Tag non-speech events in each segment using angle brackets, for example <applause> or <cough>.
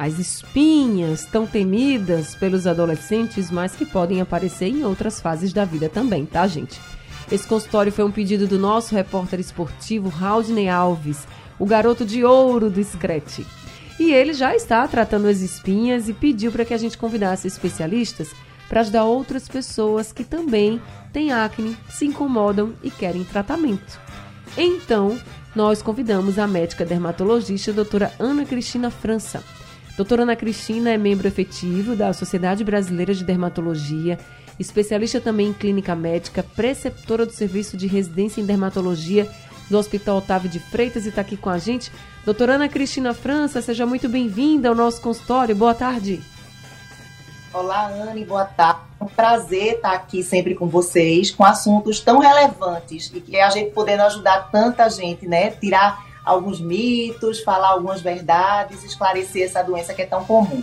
as espinhas tão temidas pelos adolescentes, mas que podem aparecer em outras fases da vida também, tá, gente? Esse consultório foi um pedido do nosso repórter esportivo Raudney Alves, o garoto de ouro do Scratch. E ele já está tratando as espinhas e pediu para que a gente convidasse especialistas para ajudar outras pessoas que também têm acne, se incomodam e querem tratamento. Então, nós convidamos a médica dermatologista a doutora Ana Cristina França. Doutora Ana Cristina é membro efetivo da Sociedade Brasileira de Dermatologia, especialista também em clínica médica, preceptora do serviço de residência em dermatologia do Hospital Otávio de Freitas e está aqui com a gente. Doutora Ana Cristina França, seja muito bem-vinda ao nosso consultório. Boa tarde. Olá, Anne, boa tarde. É um prazer estar aqui sempre com vocês, com assuntos tão relevantes e que a gente podendo ajudar tanta gente, né? Tirar alguns mitos, falar algumas verdades, esclarecer essa doença que é tão comum.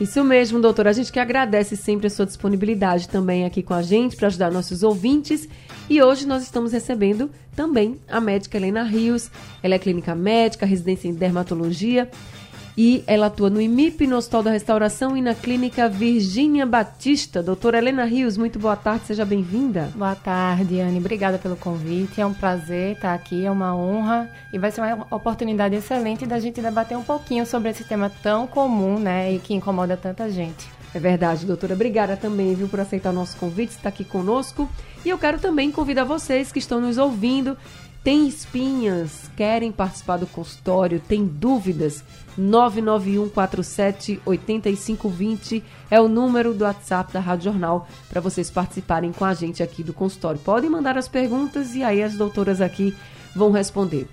Isso mesmo, doutora. A gente que agradece sempre a sua disponibilidade também aqui com a gente para ajudar nossos ouvintes. E hoje nós estamos recebendo também a médica Helena Rios. Ela é clínica médica, residência em dermatologia e ela atua no IMIP, no Hospital da Restauração e na Clínica Virgínia Batista. Doutora Helena Rios, muito boa tarde, seja bem-vinda. Boa tarde, Anne. Obrigada pelo convite. É um prazer estar aqui, é uma honra e vai ser uma oportunidade excelente da gente debater um pouquinho sobre esse tema tão comum, né, e que incomoda tanta gente. É verdade, doutora. Obrigada também, viu, por aceitar o nosso convite, estar aqui conosco. E eu quero também convidar vocês que estão nos ouvindo tem espinhas? Querem participar do consultório? Tem dúvidas? 991478520 é o número do WhatsApp da Rádio Jornal para vocês participarem com a gente aqui do consultório. Podem mandar as perguntas e aí as doutoras aqui vão responder.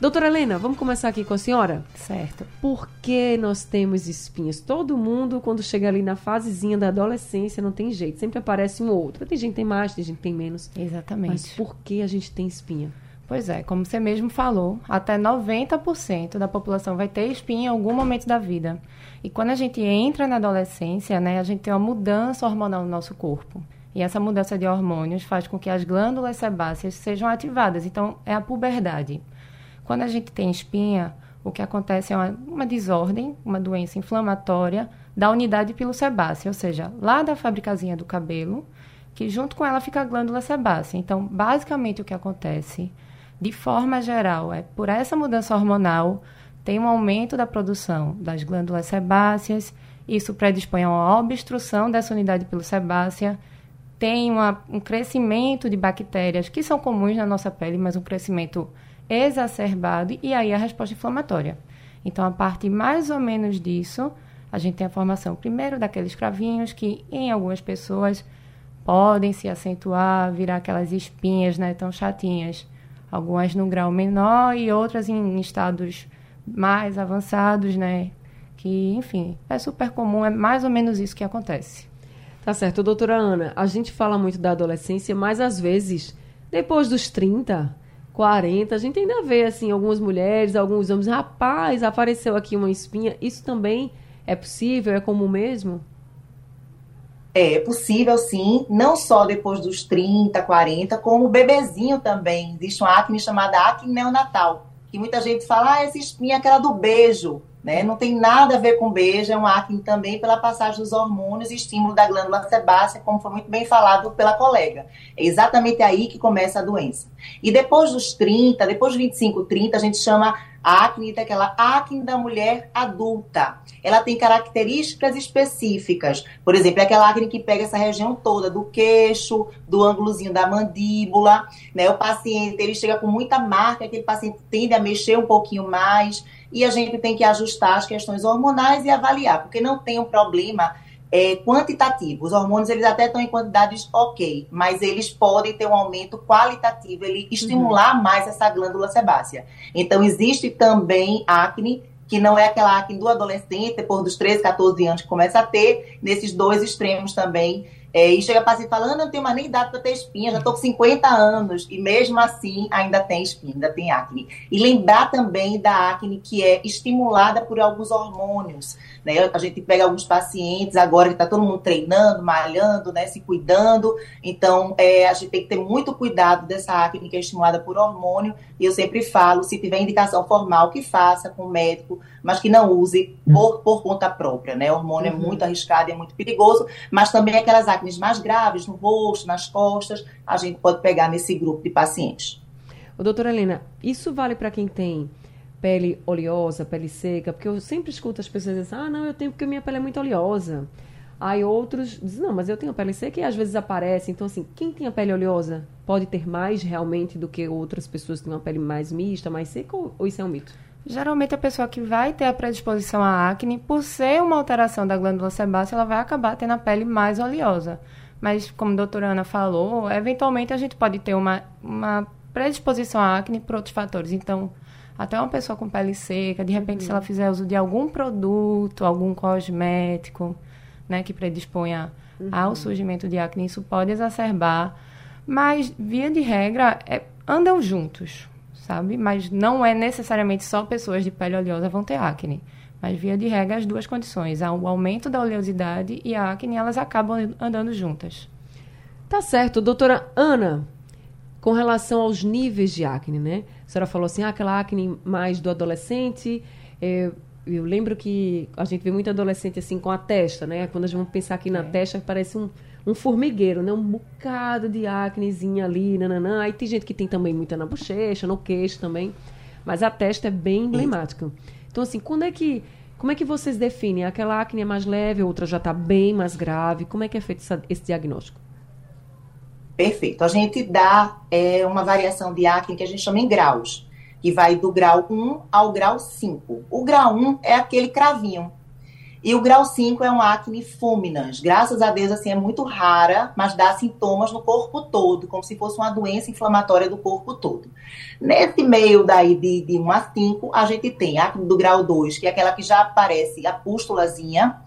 Doutora Helena, vamos começar aqui com a senhora? Certo. Por que nós temos espinhas? Todo mundo, quando chega ali na fasezinha da adolescência, não tem jeito. Sempre aparece um ou outro. Tem gente que tem mais, tem gente que tem menos. Exatamente. Mas por que a gente tem espinha? Pois é, como você mesmo falou, até 90% da população vai ter espinha em algum momento da vida. E quando a gente entra na adolescência, né, a gente tem uma mudança hormonal no nosso corpo. E essa mudança de hormônios faz com que as glândulas sebáceas sejam ativadas. Então, é a puberdade. Quando a gente tem espinha, o que acontece é uma, uma desordem, uma doença inflamatória da unidade pilosebácea, ou seja, lá da fabricazinha do cabelo, que junto com ela fica a glândula sebácea. Então, basicamente, o que acontece de forma geral, é por essa mudança hormonal, tem um aumento da produção das glândulas sebáceas, isso predispõe a uma obstrução dessa unidade sebácea, tem uma, um crescimento de bactérias que são comuns na nossa pele, mas um crescimento exacerbado, e aí a resposta inflamatória. Então, a partir mais ou menos disso, a gente tem a formação primeiro daqueles cravinhos que, em algumas pessoas, podem se acentuar, virar aquelas espinhas né, tão chatinhas algumas num grau menor e outras em estados mais avançados, né? Que, enfim, é super comum, é mais ou menos isso que acontece. Tá certo, doutora Ana. A gente fala muito da adolescência, mas às vezes, depois dos 30, 40, a gente ainda vê, assim, algumas mulheres, alguns homens, rapaz, apareceu aqui uma espinha. Isso também é possível? É comum mesmo? É possível, sim, não só depois dos 30, 40, como o bebezinho também. Existe uma acne chamada acne neonatal, que muita gente fala, ah, essa espinha é aquela do beijo, né? Não tem nada a ver com beijo, é uma acne também pela passagem dos hormônios e estímulo da glândula sebácea, como foi muito bem falado pela colega. É exatamente aí que começa a doença. E depois dos 30, depois dos 25, 30, a gente chama a acne daquela acne da mulher adulta. Ela tem características específicas. Por exemplo, é aquela acne que pega essa região toda, do queixo, do ângulozinho da mandíbula. Né? O paciente ele chega com muita marca, aquele paciente tende a mexer um pouquinho mais. E a gente tem que ajustar as questões hormonais e avaliar, porque não tem um problema é, quantitativo. Os hormônios, eles até estão em quantidades ok, mas eles podem ter um aumento qualitativo, ele estimular uhum. mais essa glândula sebácea. Então, existe também acne que não é aquela acne do adolescente, depois dos 13, 14 anos que começa a ter, nesses dois extremos também, é, e chega paciente falando, não tenho mais nem idade para ter espinha, já estou com 50 anos, e mesmo assim ainda tem espinha, ainda tem acne. E lembrar também da acne que é estimulada por alguns hormônios. Né? A gente pega alguns pacientes agora que está todo mundo treinando, malhando, né, se cuidando. Então, é, a gente tem que ter muito cuidado dessa acne que é estimulada por hormônio. E eu sempre falo, se tiver indicação formal, que faça com o médico, mas que não use por, por conta própria. Né? O hormônio é uhum. é muito arriscado e é muito perigoso, mas também aquelas acnes mais graves no rosto, nas costas, a gente pode pegar nesse grupo de pacientes. Ô, doutora Helena, isso vale para quem tem pele oleosa, pele seca, porque eu sempre escuto as pessoas dizendo, ah, não, eu tenho porque minha pele é muito oleosa. Aí outros dizem, não, mas eu tenho pele seca e às vezes aparece. Então, assim, quem tem a pele oleosa pode ter mais realmente do que outras pessoas que têm uma pele mais mista, mais seca, ou, ou isso é um mito? Geralmente a pessoa que vai ter a predisposição à acne, por ser uma alteração da glândula sebácea, ela vai acabar tendo a pele mais oleosa. Mas, como a doutora Ana falou, eventualmente a gente pode ter uma, uma predisposição à acne por outros fatores. Então, até uma pessoa com pele seca, de repente, uhum. se ela fizer uso de algum produto, algum cosmético, né, que predisponha uhum. ao surgimento de acne, isso pode exacerbar. Mas, via de regra, é, andam juntos, sabe? Mas não é necessariamente só pessoas de pele oleosa vão ter acne. Mas, via de regra, as duas condições, o aumento da oleosidade e a acne, elas acabam andando juntas. Tá certo. Doutora Ana, com relação aos níveis de acne, né? A senhora falou assim, ah, aquela acne mais do adolescente. É, eu lembro que a gente vê muito adolescente assim com a testa, né? Quando a gente vamos pensar aqui na é. testa, parece um, um formigueiro, né? Um bocado de acnezinha ali, nananã. Aí tem gente que tem também muita na bochecha, no queixo também. Mas a testa é bem emblemática. Então, assim, quando é que. Como é que vocês definem? Aquela acne é mais leve, outra já está bem mais grave. Como é que é feito essa, esse diagnóstico? Perfeito. A gente dá é, uma variação de acne que a gente chama em graus, que vai do grau 1 ao grau 5. O grau 1 é aquele cravinho. E o grau 5 é um acne fulminans. Graças a Deus, assim, é muito rara, mas dá sintomas no corpo todo, como se fosse uma doença inflamatória do corpo todo. Nesse meio daí de, de 1 a 5, a gente tem acne do grau 2, que é aquela que já aparece a pústulazinha,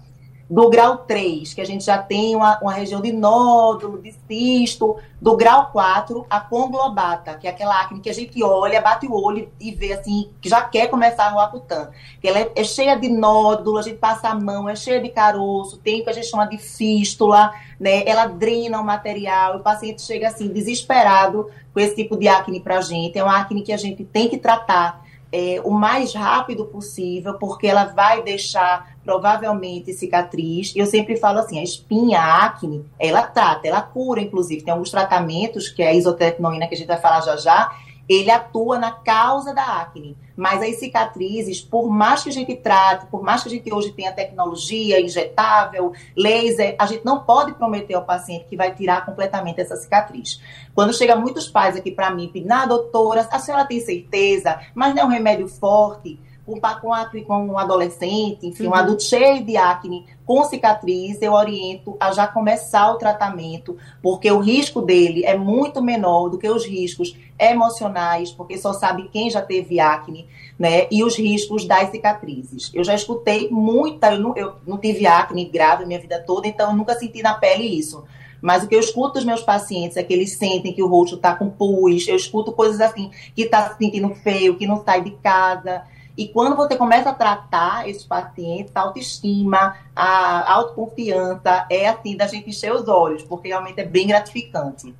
do grau 3, que a gente já tem uma, uma região de nódulo, de cisto. Do grau 4, a conglobata, que é aquela acne que a gente olha, bate o olho e vê assim, que já quer começar no Roacutan. Que ela é, é, cheia de nódulo, a gente passa a mão, é cheia de caroço, tem o que a gente chama de fístula, né? Ela drena o material, o paciente chega assim, desesperado com esse tipo de acne pra gente. É uma acne que a gente tem que tratar é, o mais rápido possível, porque ela vai deixar provavelmente cicatriz. Eu sempre falo assim, a espinha, a acne, ela trata, ela cura, inclusive. Tem alguns tratamentos, que é a isotretinoína, que a gente vai falar já já, ele atua na causa da acne. Mas as cicatrizes, por mais que a gente trate, por mais que a gente hoje tenha tecnologia injetável, laser, a gente não pode prometer ao paciente que vai tirar completamente essa cicatriz. Quando chega muitos pais aqui para mim, pedindo, ah, doutora, a senhora tem certeza, mas não é um remédio forte com, com, com um adolescente, enfim, uhum. um adulto cheio de acne, com cicatriz, eu oriento a já começar o tratamento, porque o risco dele é muito menor do que os riscos emocionais, porque só sabe quem já teve acne, né? E os riscos das cicatrizes. Eu já escutei muita, eu não, eu não tive acne grave minha vida toda, então eu nunca senti na pele isso. Mas o que eu escuto dos meus pacientes é que eles sentem que o rosto está com pus, eu escuto coisas assim, que está se sentindo feio, que não sai de casa. E quando você começa a tratar esses pacientes, a autoestima, a autoconfiança é assim da gente encher os olhos, porque realmente é bem gratificante.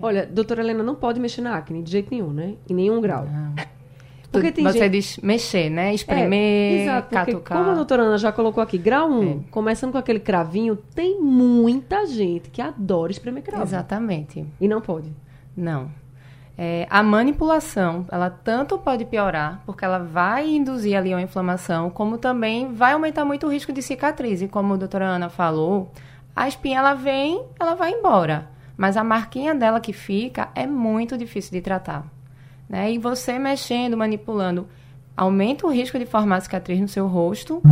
Olha, doutora Helena não pode mexer na acne de jeito nenhum, né? Em nenhum grau. Não. Porque tem Você gente... diz mexer, né? Espremer, é, exato, catucar. Como a doutora Ana já colocou aqui, grau 1, é. começando com aquele cravinho, tem muita gente que adora espremer cravo. Exatamente. E não pode. Não. É, a manipulação, ela tanto pode piorar, porque ela vai induzir ali uma inflamação, como também vai aumentar muito o risco de cicatriz. E como a doutora Ana falou, a espinha ela vem, ela vai embora. Mas a marquinha dela que fica é muito difícil de tratar. Né? E você mexendo, manipulando, aumenta o risco de formar cicatriz no seu rosto.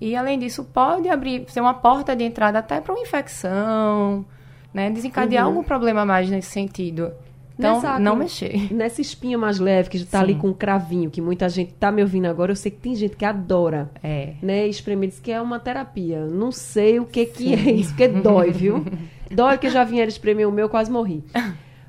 E além disso, pode abrir, ser uma porta de entrada até para uma infecção, né? desencadear uhum. algum problema mais nesse sentido. Então, Nessa não mexer. Nessa espinha mais leve, que já tá Sim. ali com um cravinho, que muita gente tá me ouvindo agora, eu sei que tem gente que adora. É. Né, espremer diz que é uma terapia. Não sei o que que é isso, porque dói, viu? <laughs> Dói que já vieram espremer o meu, quase morri.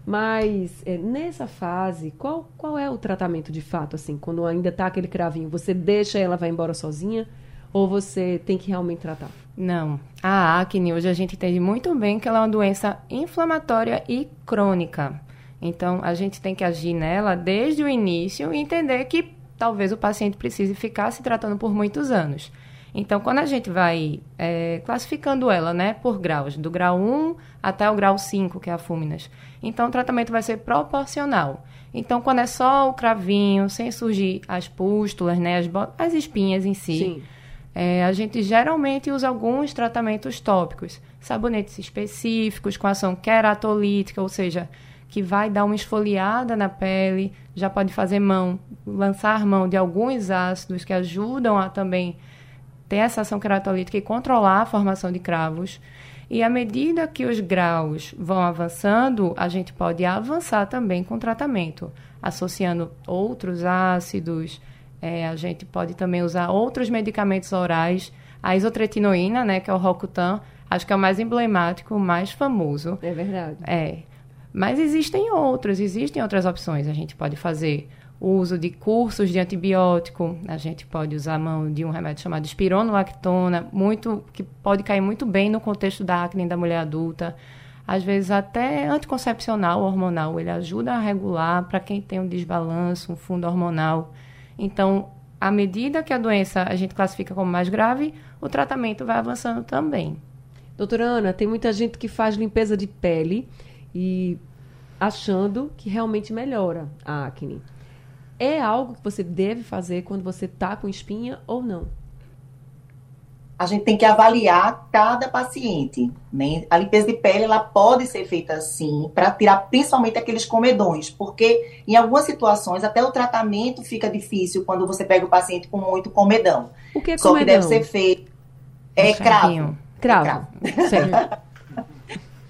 Mas é, nessa fase, qual, qual é o tratamento de fato, assim, quando ainda tá aquele cravinho? Você deixa ela vai embora sozinha ou você tem que realmente tratar? Não. A acne, hoje a gente entende muito bem que ela é uma doença inflamatória e crônica. Então, a gente tem que agir nela desde o início e entender que talvez o paciente precise ficar se tratando por muitos anos. Então, quando a gente vai é, classificando ela, né, por graus, do grau 1 até o grau 5, que é a fúminas, então o tratamento vai ser proporcional. Então, quando é só o cravinho, sem surgir as pústulas, né, as, as espinhas em si, é, a gente geralmente usa alguns tratamentos tópicos, sabonetes específicos com ação queratolítica, ou seja, que vai dar uma esfoliada na pele, já pode fazer mão, lançar mão de alguns ácidos que ajudam a também ter essa ação queratolítica e controlar a formação de cravos. E à medida que os graus vão avançando, a gente pode avançar também com o tratamento, associando outros ácidos. é, a gente pode também usar outros medicamentos orais. A isotretinoína, né, que é o Rocutan, acho que é o mais emblemático, o mais famoso. É verdade. É. Mas existem outros, existem outras opções. A gente pode fazer o uso de cursos de antibiótico, a gente pode usar a mão de um remédio chamado espironolactona, muito, que pode cair muito bem no contexto da acne da mulher adulta. Às vezes até anticoncepcional hormonal, ele ajuda a regular para quem tem um desbalanço, um fundo hormonal. Então, à medida que a doença a gente classifica como mais grave, o tratamento vai avançando também. Doutora Ana, tem muita gente que faz limpeza de pele e achando que realmente melhora a acne. É algo que você deve fazer quando você tá com espinha ou não? a gente tem que avaliar cada paciente. Né? A limpeza de pele ela pode ser feita assim, para tirar principalmente aqueles comedões, porque em algumas situações até o tratamento fica difícil quando você pega o paciente com muito comedão. O que é Só que comedão? deve ser feito. É Um cravo. chavinho. Cravo. Certo. <laughs>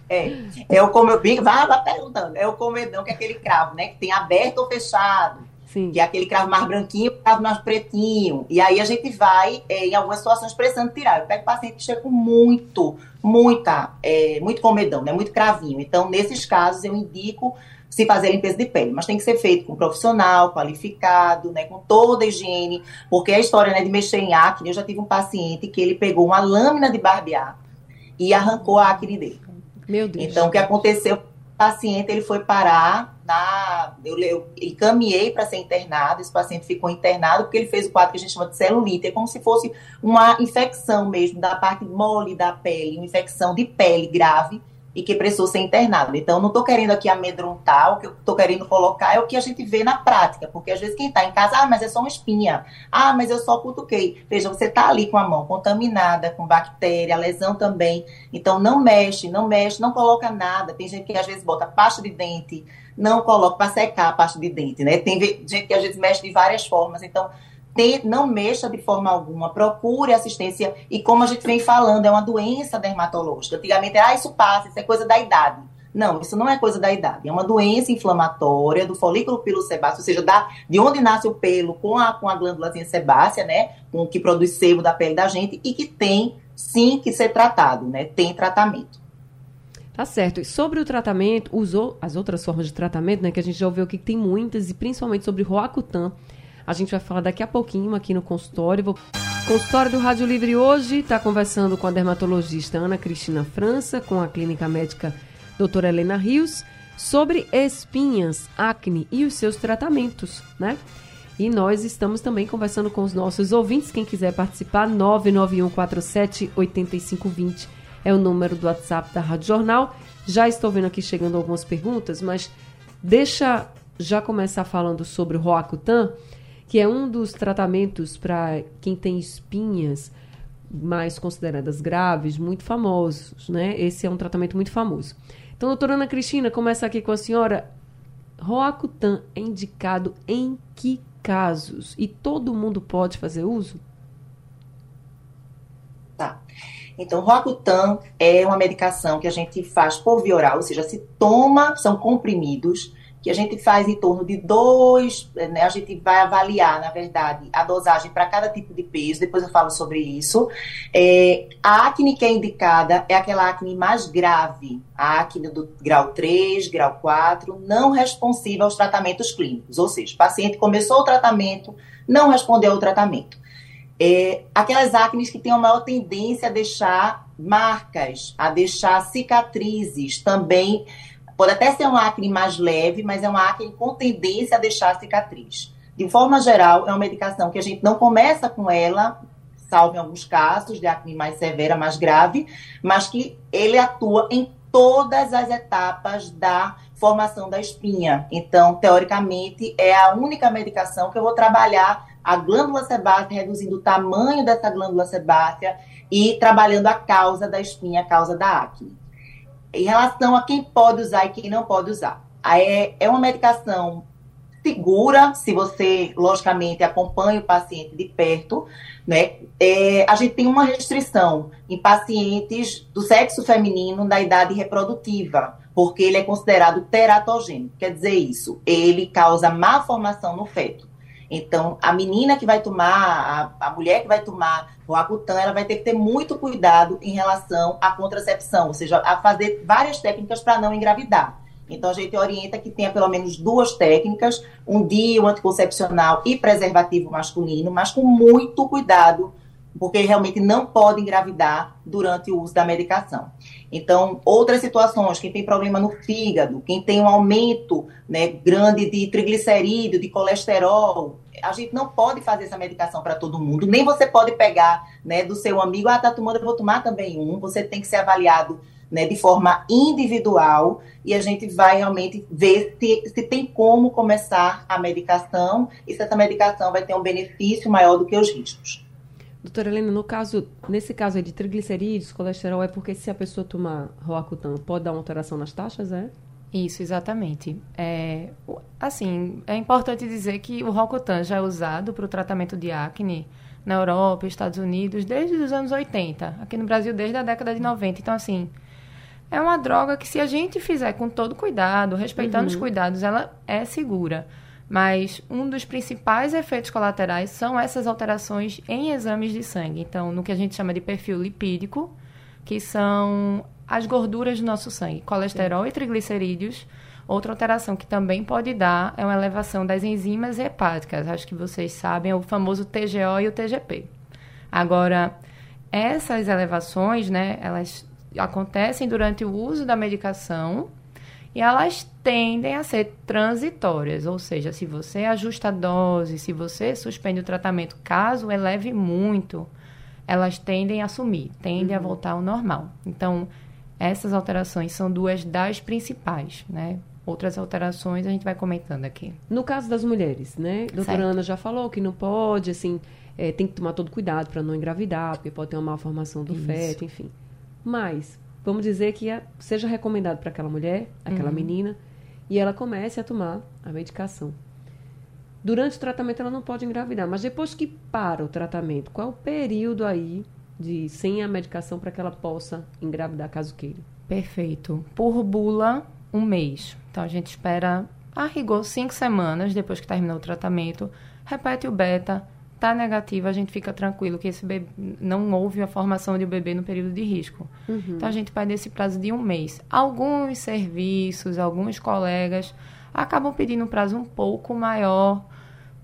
É, é o como eu brinco, vai, vai perguntando. É o comedão, que é aquele cravo, né? Que tem aberto ou fechado. Sim. que é aquele cravo mais branquinho, cravo mais pretinho. E aí a gente vai, é, em algumas situações, precisando tirar. Eu pego paciente que chega com muito, muita, é, muito comedão, né? Muito cravinho. Então, nesses casos, eu indico se fazer limpeza de pele, mas tem que ser feito com um profissional, qualificado, né, com toda a higiene, porque a história né, de mexer em acne, eu já tive um paciente que ele pegou uma lâmina de barbear e arrancou a acne dele. Meu Deus. Então, o que aconteceu? O paciente ele foi parar na. Eu, eu encaminhei para ser internado. Esse paciente ficou internado porque ele fez o quadro que a gente chama de celulite. É como se fosse uma infecção mesmo da parte mole da pele, uma infecção de pele grave e que precisou ser internado. Então, não estou querendo aqui amedrontar, o que eu estou querendo colocar é o que a gente vê na prática, porque às vezes quem está em casa, ah, mas é só uma espinha, ah, mas eu só cutuquei. Veja, você está ali com a mão contaminada, com bactéria, lesão também, então não mexe, não mexe, não coloca nada. Tem gente que às vezes bota pasta de dente, não coloca para secar a pasta de dente, né? Tem gente que às vezes mexe de várias formas, então não mexa de forma alguma, procure assistência. E como a gente vem falando, é uma doença dermatológica. Antigamente era, ah, isso passa, isso é coisa da idade. Não, isso não é coisa da idade. É uma doença inflamatória do folículo pilosebáceo, ou seja, da, de onde nasce o pelo com a, com a glândulazinha sebácea, né? Com o que produz sebo da pele da gente e que tem, sim, que ser tratado, né? Tem tratamento. Tá certo. E sobre o tratamento, usou as outras formas de tratamento, né? Que a gente já ouviu aqui que tem muitas, e principalmente sobre o Roacutan. A gente vai falar daqui a pouquinho aqui no consultório. Vou... Consultório do Rádio Livre hoje está conversando com a dermatologista Ana Cristina França, com a clínica médica doutora Helena Rios, sobre espinhas, acne e os seus tratamentos, né? E nós estamos também conversando com os nossos ouvintes. Quem quiser participar, 991478520 é o número do WhatsApp da Rádio Jornal. Já estou vendo aqui chegando algumas perguntas, mas deixa já começar falando sobre o Roacutan, que é um dos tratamentos para quem tem espinhas mais consideradas graves, muito famosos, né? Esse é um tratamento muito famoso. Então, doutora Ana Cristina, começa aqui com a senhora. Roacutan é indicado em que casos? E todo mundo pode fazer uso? Tá. Então, Roacutan é uma medicação que a gente faz por via oral, ou seja, se toma, são comprimidos que a gente faz em torno de dois, né, a gente vai avaliar, na verdade, a dosagem para cada tipo de peso, depois eu falo sobre isso. É, a acne que é indicada é aquela acne mais grave, a acne do grau 3, grau 4, não responsiva aos tratamentos clínicos, ou seja, o paciente começou o tratamento, não respondeu ao tratamento. É, aquelas acnes que têm uma maior tendência a deixar marcas, a deixar cicatrizes, também Pode até ser uma acne mais leve, mas é uma acne com tendência a deixar cicatriz. De forma geral, é uma medicação que a gente não começa com ela, salvo em alguns casos de acne mais severa, mais grave, mas que ele atua em todas as etapas da formação da espinha. Então, teoricamente, é a única medicação que eu vou trabalhar a glândula sebácea, reduzindo o tamanho dessa glândula sebácea e trabalhando a causa da espinha, a causa da acne em relação a quem pode usar e quem não pode usar. É, é uma medicação segura, se você, logicamente, acompanha o paciente de perto, né? É, a gente tem uma restrição em pacientes do sexo feminino da idade reprodutiva, porque ele é considerado teratogênico. Quer dizer isso, ele causa má formação no feto. Então, a menina que vai tomar, a, a mulher que vai tomar o Acutan, ela vai ter que ter muito cuidado em relação à contracepção, ou seja, a fazer várias técnicas para não engravidar. Então, a gente orienta que tenha pelo menos duas técnicas, um dia, um anticoncepcional e preservativo masculino, mas com muito cuidado, porque realmente não pode engravidar durante o uso da medicação. Então, outras situações, quem tem problema no fígado, quem tem um aumento né, grande de triglicerídeo, de colesterol, a gente não pode fazer essa medicação para todo mundo, nem você pode pegar né, do seu amigo, ah, tá tomando, eu vou tomar também um. Você tem que ser avaliado né, de forma individual e a gente vai realmente ver se, se tem como começar a medicação e se essa medicação vai ter um benefício maior do que os riscos. Doutora Helena, no caso, nesse caso aí de triglicerídeos, colesterol, é porque se a pessoa tomar Roacutan, pode dar uma alteração nas taxas, é? Isso, exatamente. É, assim, é importante dizer que o Roacutan já é usado para o tratamento de acne na Europa, Estados Unidos, desde os anos 80. Aqui no Brasil, desde a década de 90. Então, assim, é uma droga que se a gente fizer com todo cuidado, respeitando uhum. os cuidados, ela é segura. Mas um dos principais efeitos colaterais são essas alterações em exames de sangue. Então, no que a gente chama de perfil lipídico, que são as gorduras do nosso sangue, colesterol Sim. e triglicerídeos. Outra alteração que também pode dar é uma elevação das enzimas hepáticas. Acho que vocês sabem, é o famoso TGO e o TGP. Agora, essas elevações, né, elas acontecem durante o uso da medicação e elas tendem a ser transitórias, ou seja, se você ajusta a dose, se você suspende o tratamento, caso eleve muito, elas tendem a sumir, tendem uhum. a voltar ao normal. Então, essas alterações são duas das principais, né? Outras alterações a gente vai comentando aqui. No caso das mulheres, né? A doutora. Ana já falou que não pode, assim, é, tem que tomar todo cuidado para não engravidar, porque pode ter uma malformação do Isso. feto, enfim. Mas, vamos dizer que seja recomendado para aquela mulher, aquela uhum. menina, e ela comece a tomar a medicação. Durante o tratamento ela não pode engravidar, mas depois que para o tratamento, qual é o período aí de sem a medicação para que ela possa engravidar caso queira? Perfeito. Por bula, um mês. Então a gente espera a rigor cinco semanas depois que terminou o tratamento, repete o beta, tá negativo, a gente fica tranquilo que esse bebê não houve a formação de um bebê no período de risco. Uhum. Então a gente pede esse prazo de um mês. Alguns serviços, alguns colegas acabam pedindo um prazo um pouco maior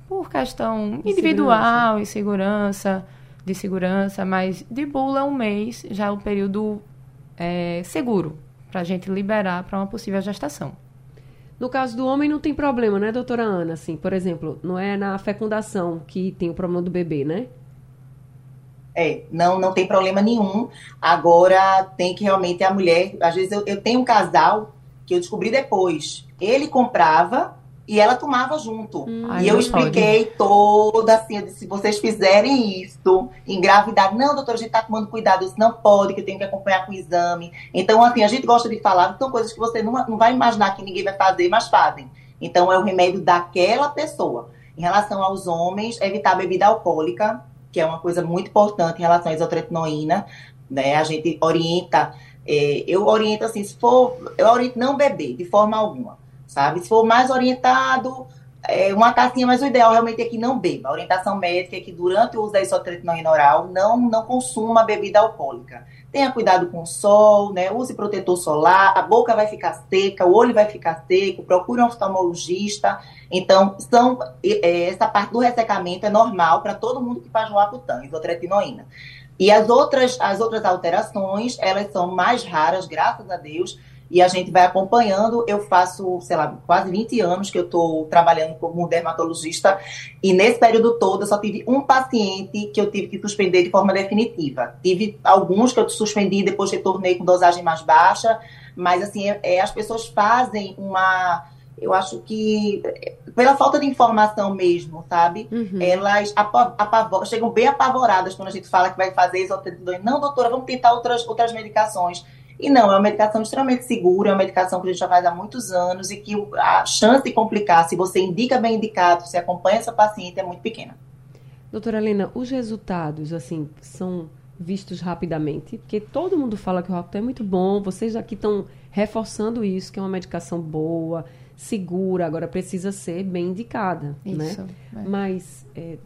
por questão individual e segurança, de segurança, mas de bula um mês já é o período é, seguro para a gente liberar para uma possível gestação. No caso do homem não tem problema, né, doutora Ana? Assim, por exemplo, não é na fecundação que tem o problema do bebê, né? É, não, não tem problema nenhum. Agora tem que realmente a mulher. Às vezes eu, eu tenho um casal que eu descobri depois. Ele comprava e ela tomava junto. Hum, e eu expliquei pode. toda assim, eu disse, se vocês fizerem isso, engravidar, não, doutora, a gente tá tomando cuidado, isso não pode, que eu tenho que acompanhar com o exame. Então, assim, a gente gosta de falar, são coisas que você não, não vai imaginar que ninguém vai fazer, mas fazem. Então, é o remédio daquela pessoa. Em relação aos homens, evitar bebida alcoólica, que é uma coisa muito importante em relação à isotretinoína, né? A gente orienta, é, eu oriento assim, se for, eu oriento não beber de forma alguma sabe? Se for mais orientado, é, uma tacinha, mas o ideal realmente é que não beba. A orientação médica é que durante o uso da isotretinoína oral não, não consuma bebida alcoólica. Tenha cuidado com o sol, né? use protetor solar, a boca vai ficar seca, o olho vai ficar seco, procure um oftalmologista. Então, são, é, essa parte do ressecamento é normal para todo mundo que faz Roacutan, isotretinoína. E as outras, as outras alterações, elas são mais raras, graças a Deus, e a gente vai acompanhando. Eu faço, sei lá, quase 20 anos que eu estou trabalhando como dermatologista, e nesse período todo eu só tive um paciente que eu tive que suspender de forma definitiva. Tive alguns que eu suspendi depois retornei com dosagem mais baixa, mas assim, é, é as pessoas fazem uma eu acho que pela falta de informação mesmo, sabe? Uhum. Elas chegam bem apavoradas quando a gente fala que vai fazer isotretinoína. Não, doutora, vamos tentar outras, outras medicações. E não, é uma medicação extremamente segura, é uma medicação que a gente já faz há muitos anos e que a chance de complicar, se você indica bem indicado, se acompanha essa paciente, é muito pequena. Doutora Helena, os resultados, assim, são vistos rapidamente? Porque todo mundo fala que o Roacutan é muito bom, vocês aqui estão reforçando isso, que é uma medicação boa, segura, agora precisa ser bem indicada, né? isso, né? É. Mas é,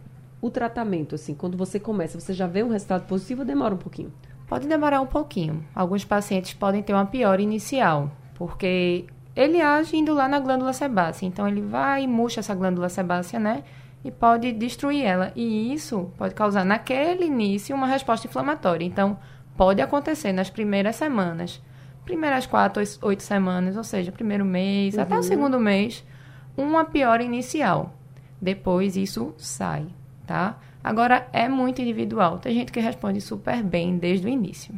o tratamento, assim, quando você começa, você já vê um resultado positivo ou demora um pouquinho? Pode demorar um pouquinho. Alguns pacientes podem ter uma pior inicial, porque ele age indo lá na glândula sebácea. Então, ele vai e murcha essa glândula sebácea, né? E pode destruir ela. E isso pode causar, naquele início, uma resposta inflamatória. Então, pode acontecer nas primeiras semanas. Primeiras quatro, oito semanas, ou seja, primeiro mês, uhum. até o uhum. segundo mês, uma pior inicial. Depois, isso sai, tá? Agora, é muito individual. Tem gente que responde super bem desde o início.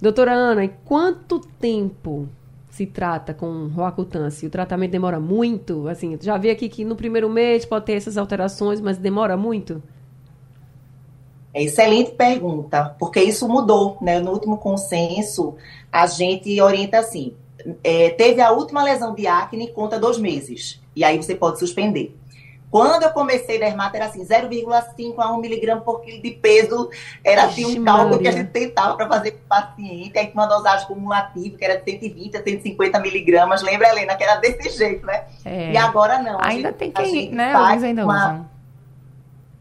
Doutora Ana, quanto tempo se trata com Roacutan? Se o tratamento demora muito? Assim, já vi aqui que no primeiro mês pode ter essas alterações, mas demora muito? É excelente pergunta, porque isso mudou, né? No último consenso, a gente orienta assim: é, teve a última lesão de acne, conta dois meses. E aí você pode suspender. Quando eu comecei dermato, era assim, 0,5 a 1 miligrama por quilo de peso. Era assim um cálculo que a gente tentava para fazer com o paciente. Aí tinha uma dosagem cumulativa, que era de 120 a 150 miligramas. Lembra, Helena, que era desse jeito, né? É. E agora não. Ainda gente, tem que, né? Faz ainda uma... usam.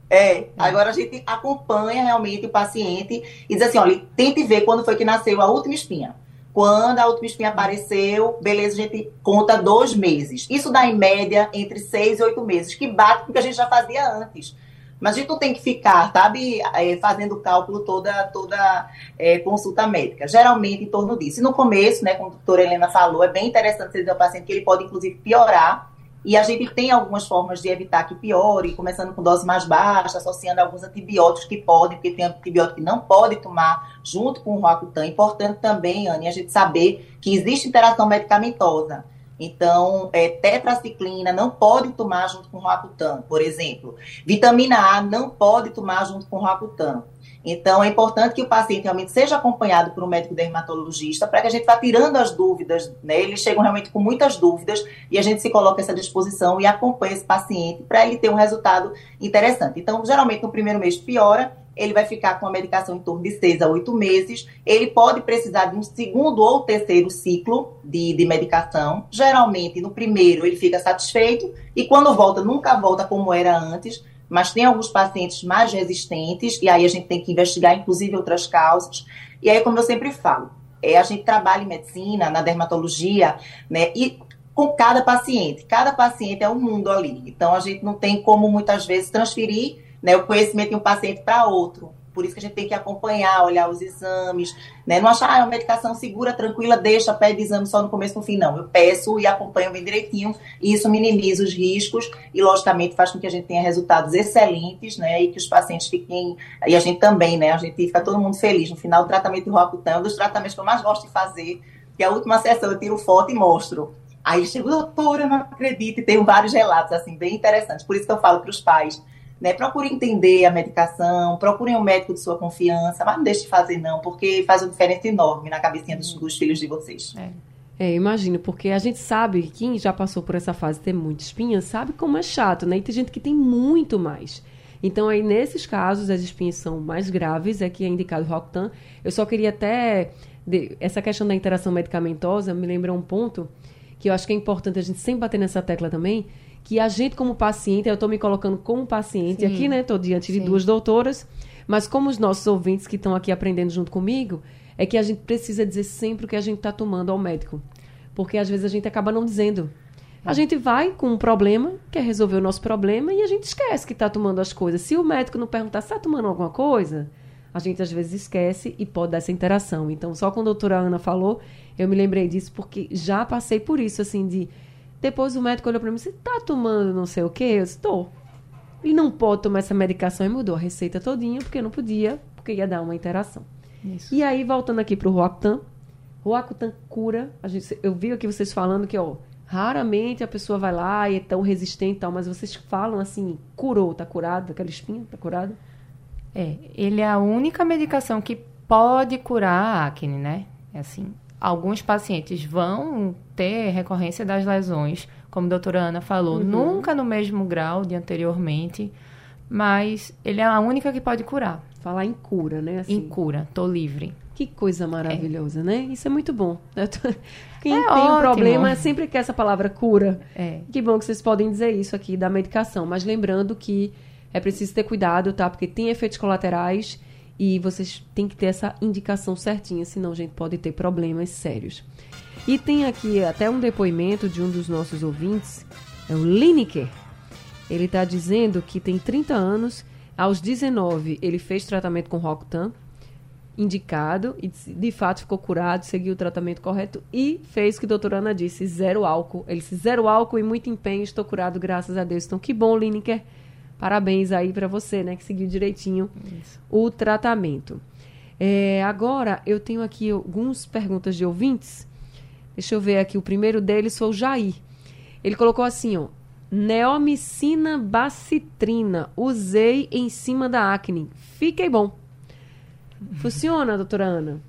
É, é, agora a gente acompanha realmente o paciente e diz assim, olha, tente ver quando foi que nasceu a última espinha. Quando a espinha apareceu, beleza, a gente conta dois meses. Isso dá, em média, entre seis e oito meses, que bate com o que a gente já fazia antes. Mas a gente não tem que ficar, sabe, é, fazendo cálculo toda, toda é, consulta médica. Geralmente em torno disso. E no começo, né, como a doutora Helena falou, é bem interessante você dizer ao paciente que ele pode, inclusive, piorar e a gente tem algumas formas de evitar que piore, começando com dose mais baixa, associando alguns antibióticos que podem, porque tem antibiótico que não pode tomar junto com o Roacutan. Importante também, Anne, a gente saber que existe interação medicamentosa. Então, é, tetraciclina não pode tomar junto com Roacutan, por exemplo. Vitamina A não pode tomar junto com Roacutan. Então, é importante que o paciente realmente seja acompanhado por um médico dermatologista para que a gente vá tirando as dúvidas, né? Eles chegam realmente com muitas dúvidas e a gente se coloca essa disposição e acompanha esse paciente para ele ter um resultado interessante. Então, geralmente, no primeiro mês piora, ele vai ficar com a medicação em torno de seis a oito meses. Ele pode precisar de um segundo ou terceiro ciclo de, de medicação. Geralmente, no primeiro, ele fica satisfeito e quando volta, nunca volta como era antes mas tem alguns pacientes mais resistentes, e aí a gente tem que investigar, inclusive, outras causas. E aí, como eu sempre falo, é, a gente trabalha em medicina, na dermatologia, né, e com cada paciente. Cada paciente é um mundo ali. Então, a gente não tem como, muitas vezes, transferir né, o conhecimento de um paciente para outro. Por isso que a gente tem que acompanhar, olhar os exames, né? Não achar, ah, é uma medicação segura, tranquila, deixa, pede exame só no começo no fim. Não, eu peço e acompanho bem direitinho, e isso minimiza os riscos e, logicamente, faz com que a gente tenha resultados excelentes, né? E que os pacientes fiquem, e a gente também, né? A gente fica todo mundo feliz. No final, o tratamento de Roacutan é um dos tratamentos que eu mais gosto de fazer, que é a última sessão eu tiro foto e mostro. Aí chego, doutora, não acredito, e tenho vários relatos, assim, bem interessantes. Por isso que eu falo para os pais, né? Procure entender a medicação, procurem um médico de sua confiança, mas não deixe de fazer não, porque faz uma diferença enorme na cabecinha dos, dos filhos de vocês. É. É, imagino, porque a gente sabe, quem já passou por essa fase de ter muita espinha, sabe como é chato, né? E tem gente que tem muito mais. Então, aí, nesses casos, as espinhas são mais graves, é que é indicado Rocutan. Eu só queria até... De, essa questão da interação medicamentosa me lembra um ponto que eu acho que é importante a gente sempre bater nessa tecla também, que a gente como paciente, eu estou me colocando como paciente Sim. aqui, né? Estou diante Sim. de duas doutoras, mas como os nossos ouvintes que estão aqui aprendendo junto comigo, é que a gente precisa dizer sempre o que a gente está tomando ao médico. Porque às vezes a gente acaba não dizendo. A é. gente vai com um problema, quer resolver o nosso problema, e a gente esquece que está tomando as coisas. Se o médico não perguntar se está tomando alguma coisa, a gente às vezes esquece e pode dar essa interação. Então, só quando a doutora Ana falou, eu me lembrei disso, porque já passei por isso, assim, de. Depois o médico olhou para mim, você está tomando não sei o quê? Eu estou. E não pode tomar essa medicação e mudou a receita todinha, porque não podia, porque ia dar uma interação. Isso. E aí, voltando aqui para o Roacutan, Roacutan cura. A gente, eu vi aqui vocês falando que, ó, raramente a pessoa vai lá e é tão resistente e tal, mas vocês falam assim, curou, tá curado, aquela espinha, tá curado? É, ele é a única medicação que pode curar a acne, né? É assim, alguns pacientes vão ter recorrência das lesões, como a doutora Ana falou, uhum. nunca no mesmo grau de anteriormente, mas ele é a única que pode curar. Falar em cura, né? Assim. Em cura, tô livre. Que coisa maravilhosa, é. né? Isso é muito bom. <laughs> Quem é tem ótimo. um problema sempre quer essa palavra cura. É. Que bom que vocês podem dizer isso aqui da medicação. Mas lembrando que é preciso ter cuidado, tá? Porque tem efeitos colaterais e vocês têm que ter essa indicação certinha, senão a gente pode ter problemas sérios. E tem aqui até um depoimento de um dos nossos ouvintes, é o Lineker. Ele está dizendo que tem 30 anos aos 19, ele fez tratamento com Rocutan, indicado, e de fato ficou curado, seguiu o tratamento correto e fez o que a doutora Ana disse, zero álcool. Ele disse, zero álcool e muito empenho, estou curado, graças a Deus. Então, que bom, Lineker. Parabéns aí para você, né, que seguiu direitinho Isso. o tratamento. É, agora, eu tenho aqui algumas perguntas de ouvintes. Deixa eu ver aqui. O primeiro deles foi o Jair. Ele colocou assim, ó. Neomicina bacitrina. Usei em cima da acne. Fiquei bom. Funciona, doutora Ana?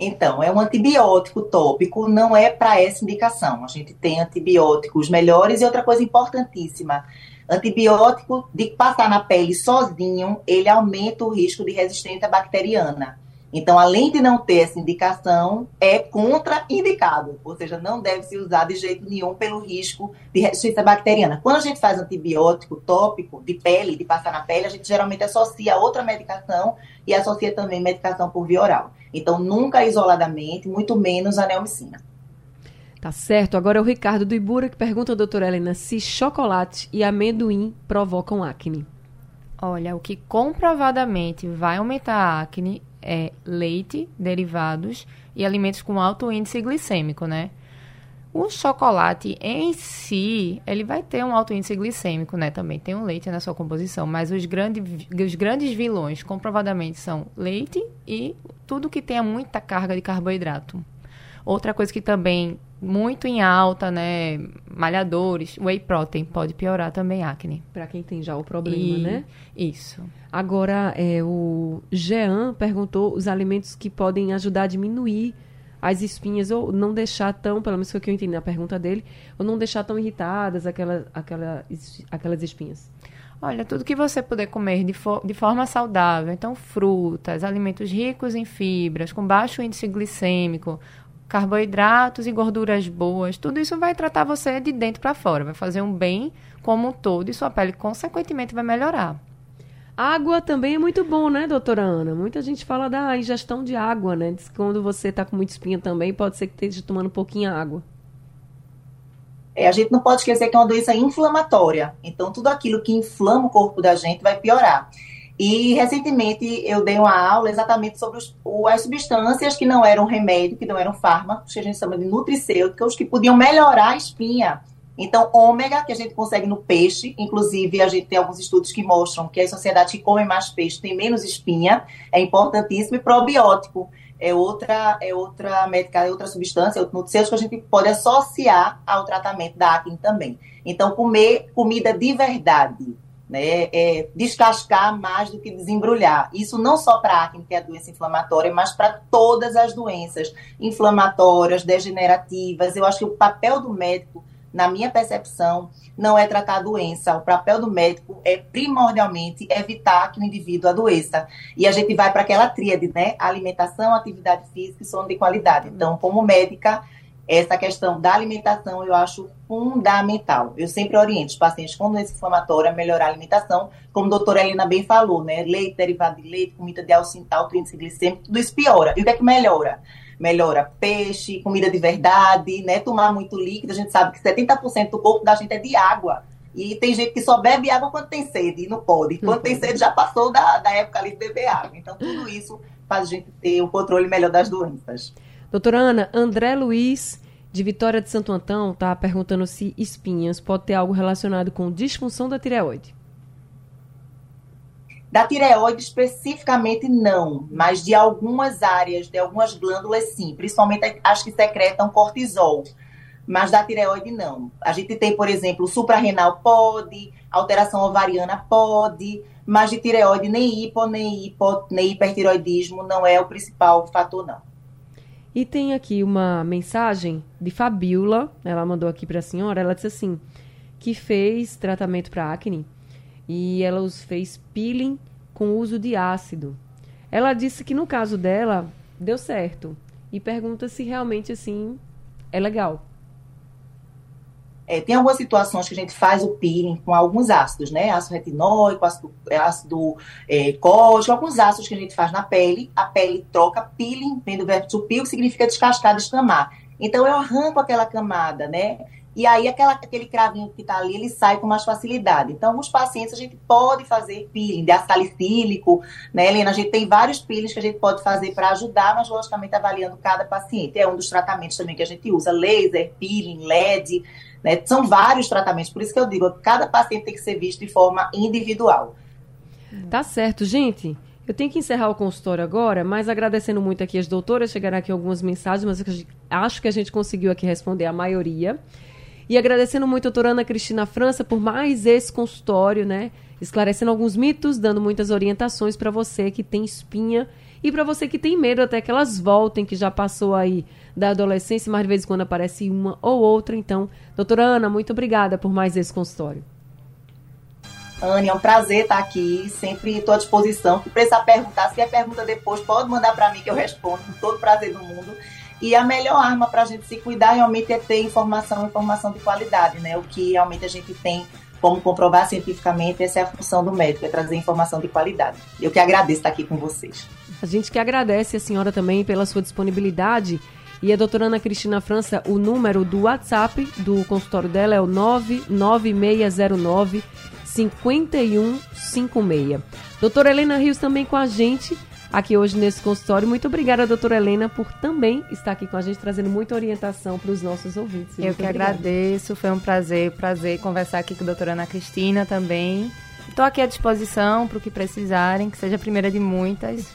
Então, é um antibiótico tópico, não é para essa indicação. A gente tem antibióticos melhores e outra coisa importantíssima. Antibiótico de passar na pele sozinho, ele aumenta o risco de resistência bacteriana. Então, além de não ter essa indicação, é contraindicado, ou seja, não deve se usar de jeito nenhum pelo risco de resistência bacteriana. Quando a gente faz antibiótico tópico de pele, de passar na pele, a gente geralmente associa outra medicação e associa também medicação por via oral. Então, nunca isoladamente, muito menos a neomicina. Tá certo. Agora é o Ricardo do Ibura que pergunta, doutora Helena, se chocolate e amendoim provocam acne. Olha, o que comprovadamente vai aumentar a acne é leite, derivados e alimentos com alto índice glicêmico, né? O chocolate em si, ele vai ter um alto índice glicêmico, né? Também tem um leite na sua composição, mas os, grande, os grandes vilões, comprovadamente, são leite e tudo que tenha muita carga de carboidrato. Outra coisa que também muito em alta, né? Malhadores, whey protein pode piorar também acne. Para quem tem já o problema, e... né? Isso. Agora, é, o Jean perguntou os alimentos que podem ajudar a diminuir as espinhas ou não deixar tão, pelo menos foi o que eu entendi na pergunta dele, ou não deixar tão irritadas aquela, aquela, aquelas espinhas. Olha, tudo que você puder comer de, de forma saudável, então frutas, alimentos ricos em fibras, com baixo índice glicêmico, carboidratos e gorduras boas, tudo isso vai tratar você de dentro para fora, vai fazer um bem como um todo e sua pele, consequentemente, vai melhorar. Água também é muito bom, né, doutora Ana? Muita gente fala da ingestão de água, né? Diz que quando você está com muita espinha também, pode ser que esteja tomando um pouquinho água. É, a gente não pode esquecer que é uma doença inflamatória. Então, tudo aquilo que inflama o corpo da gente vai piorar. E recentemente eu dei uma aula exatamente sobre os, as substâncias que não eram remédio, que não eram fármacos, que a gente chama de nutricêuticos, que podiam melhorar a espinha. Então, ômega, que a gente consegue no peixe, inclusive a gente tem alguns estudos que mostram que as sociedades que comem mais peixe têm menos espinha, é importantíssimo, e probiótico é outra, é outra médica, é outra substância, é outro nutricêutico que a gente pode associar ao tratamento da acne também. Então, comer comida de verdade, né, é descascar mais do que desembrulhar. Isso não só para a acne, que é a doença inflamatória, mas para todas as doenças inflamatórias, degenerativas. Eu acho que o papel do médico, na minha percepção, não é tratar a doença. O papel do médico é primordialmente evitar que o indivíduo adoeça. E a gente vai para aquela tríade, né? Alimentação, atividade física e sono de qualidade. Então, como médica, essa questão da alimentação eu acho fundamental. Eu sempre oriento os pacientes com doença inflamatória a melhorar a alimentação, como a doutora Helena bem falou, né? Leite, derivado de leite, comida de alto índice glicêmico, tudo isso piora. E o que é que melhora? Melhora peixe, comida de verdade, né? Tomar muito líquido. A gente sabe que 70% do corpo da gente é de água. E tem gente que só bebe água quando tem sede, e não pode. Quando tem sede, já passou da, da época ali de beber água. Então, tudo isso faz a gente ter um controle melhor das doenças. Doutora Ana, André Luiz, de Vitória de Santo Antão, está perguntando se espinhas pode ter algo relacionado com disfunção da tireoide. Da tireoide especificamente não, mas de algumas áreas, de algumas glândulas sim, principalmente as que secretam cortisol mas da tireoide não. A gente tem, por exemplo, suprarrenal pode, alteração ovariana pode, mas de tireoide nem hipo, nem, hipo, nem hipertiroidismo não é o principal fator, não. E tem aqui uma mensagem de Fabiola, ela mandou aqui para a senhora, ela disse assim, que fez tratamento para acne e ela os fez peeling com uso de ácido. Ela disse que no caso dela deu certo e pergunta se realmente assim é legal. É, tem algumas situações que a gente faz o peeling com alguns ácidos, né? Ácido retinóico, ácido, ácido é, cógico, alguns ácidos que a gente faz na pele. A pele troca peeling, vem do verbo to peel, que significa descascar, descamar. Então, eu arranco aquela camada, né? E aí, aquela, aquele cravinho que está ali, ele sai com mais facilidade. Então, os pacientes, a gente pode fazer peeling de salicílico, né, Helena? A gente tem vários peelings que a gente pode fazer para ajudar, mas, logicamente, avaliando cada paciente. É um dos tratamentos também que a gente usa, laser, peeling, LED, né? São vários tratamentos, por isso que eu digo, cada paciente tem que ser visto de forma individual. Tá certo, gente. Eu tenho que encerrar o consultório agora, mas agradecendo muito aqui as doutoras, chegaram aqui algumas mensagens, mas acho que a gente conseguiu aqui responder a maioria. E agradecendo muito a doutora Ana Cristina França por mais esse consultório, né? Esclarecendo alguns mitos, dando muitas orientações para você que tem espinha e para você que tem medo até que elas voltem, que já passou aí da adolescência, mas de vez em quando aparece uma ou outra. Então, doutora Ana, muito obrigada por mais esse consultório. Anne, é um prazer estar aqui, sempre estou à disposição. Se precisar perguntar, se quer pergunta depois, pode mandar para mim que eu respondo com todo prazer do mundo. E a melhor arma para a gente se cuidar realmente é ter informação, informação de qualidade, né? O que realmente a gente tem como comprovar cientificamente, essa é a função do médico, é trazer informação de qualidade. Eu que agradeço estar aqui com vocês. A gente que agradece a senhora também pela sua disponibilidade. E a doutora Ana Cristina França, o número do WhatsApp do consultório dela é o 99609 5156. Doutora Helena Rios também com a gente aqui hoje nesse consultório. Muito obrigada, doutora Helena, por também estar aqui com a gente, trazendo muita orientação para os nossos ouvintes. Eu que obrigada. agradeço, foi um prazer, prazer conversar aqui com a doutora Ana Cristina também. Estou aqui à disposição para o que precisarem, que seja a primeira de muitas.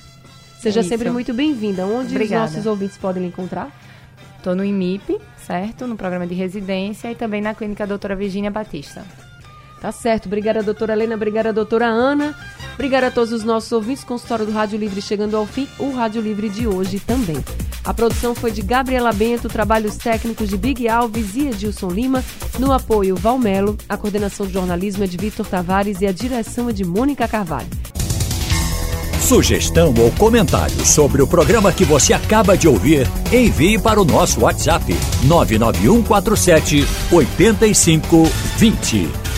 Seja é sempre muito bem-vinda. Onde Obrigada. os nossos ouvintes podem lhe encontrar? Estou no IMIP, certo? No programa de residência e também na clínica doutora Virginia Batista. Tá certo. Obrigada, doutora Helena. Obrigada, doutora Ana. Obrigada a todos os nossos ouvintes. Consultório do Rádio Livre chegando ao fim. O Rádio Livre de hoje também. A produção foi de Gabriela Bento, trabalhos técnicos de Big Alves e Edilson Lima. No apoio, Valmelo. A coordenação de jornalismo é de Vitor Tavares e a direção é de Mônica Carvalho. Sugestão ou comentário sobre o programa que você acaba de ouvir, envie para o nosso WhatsApp 99147 8520.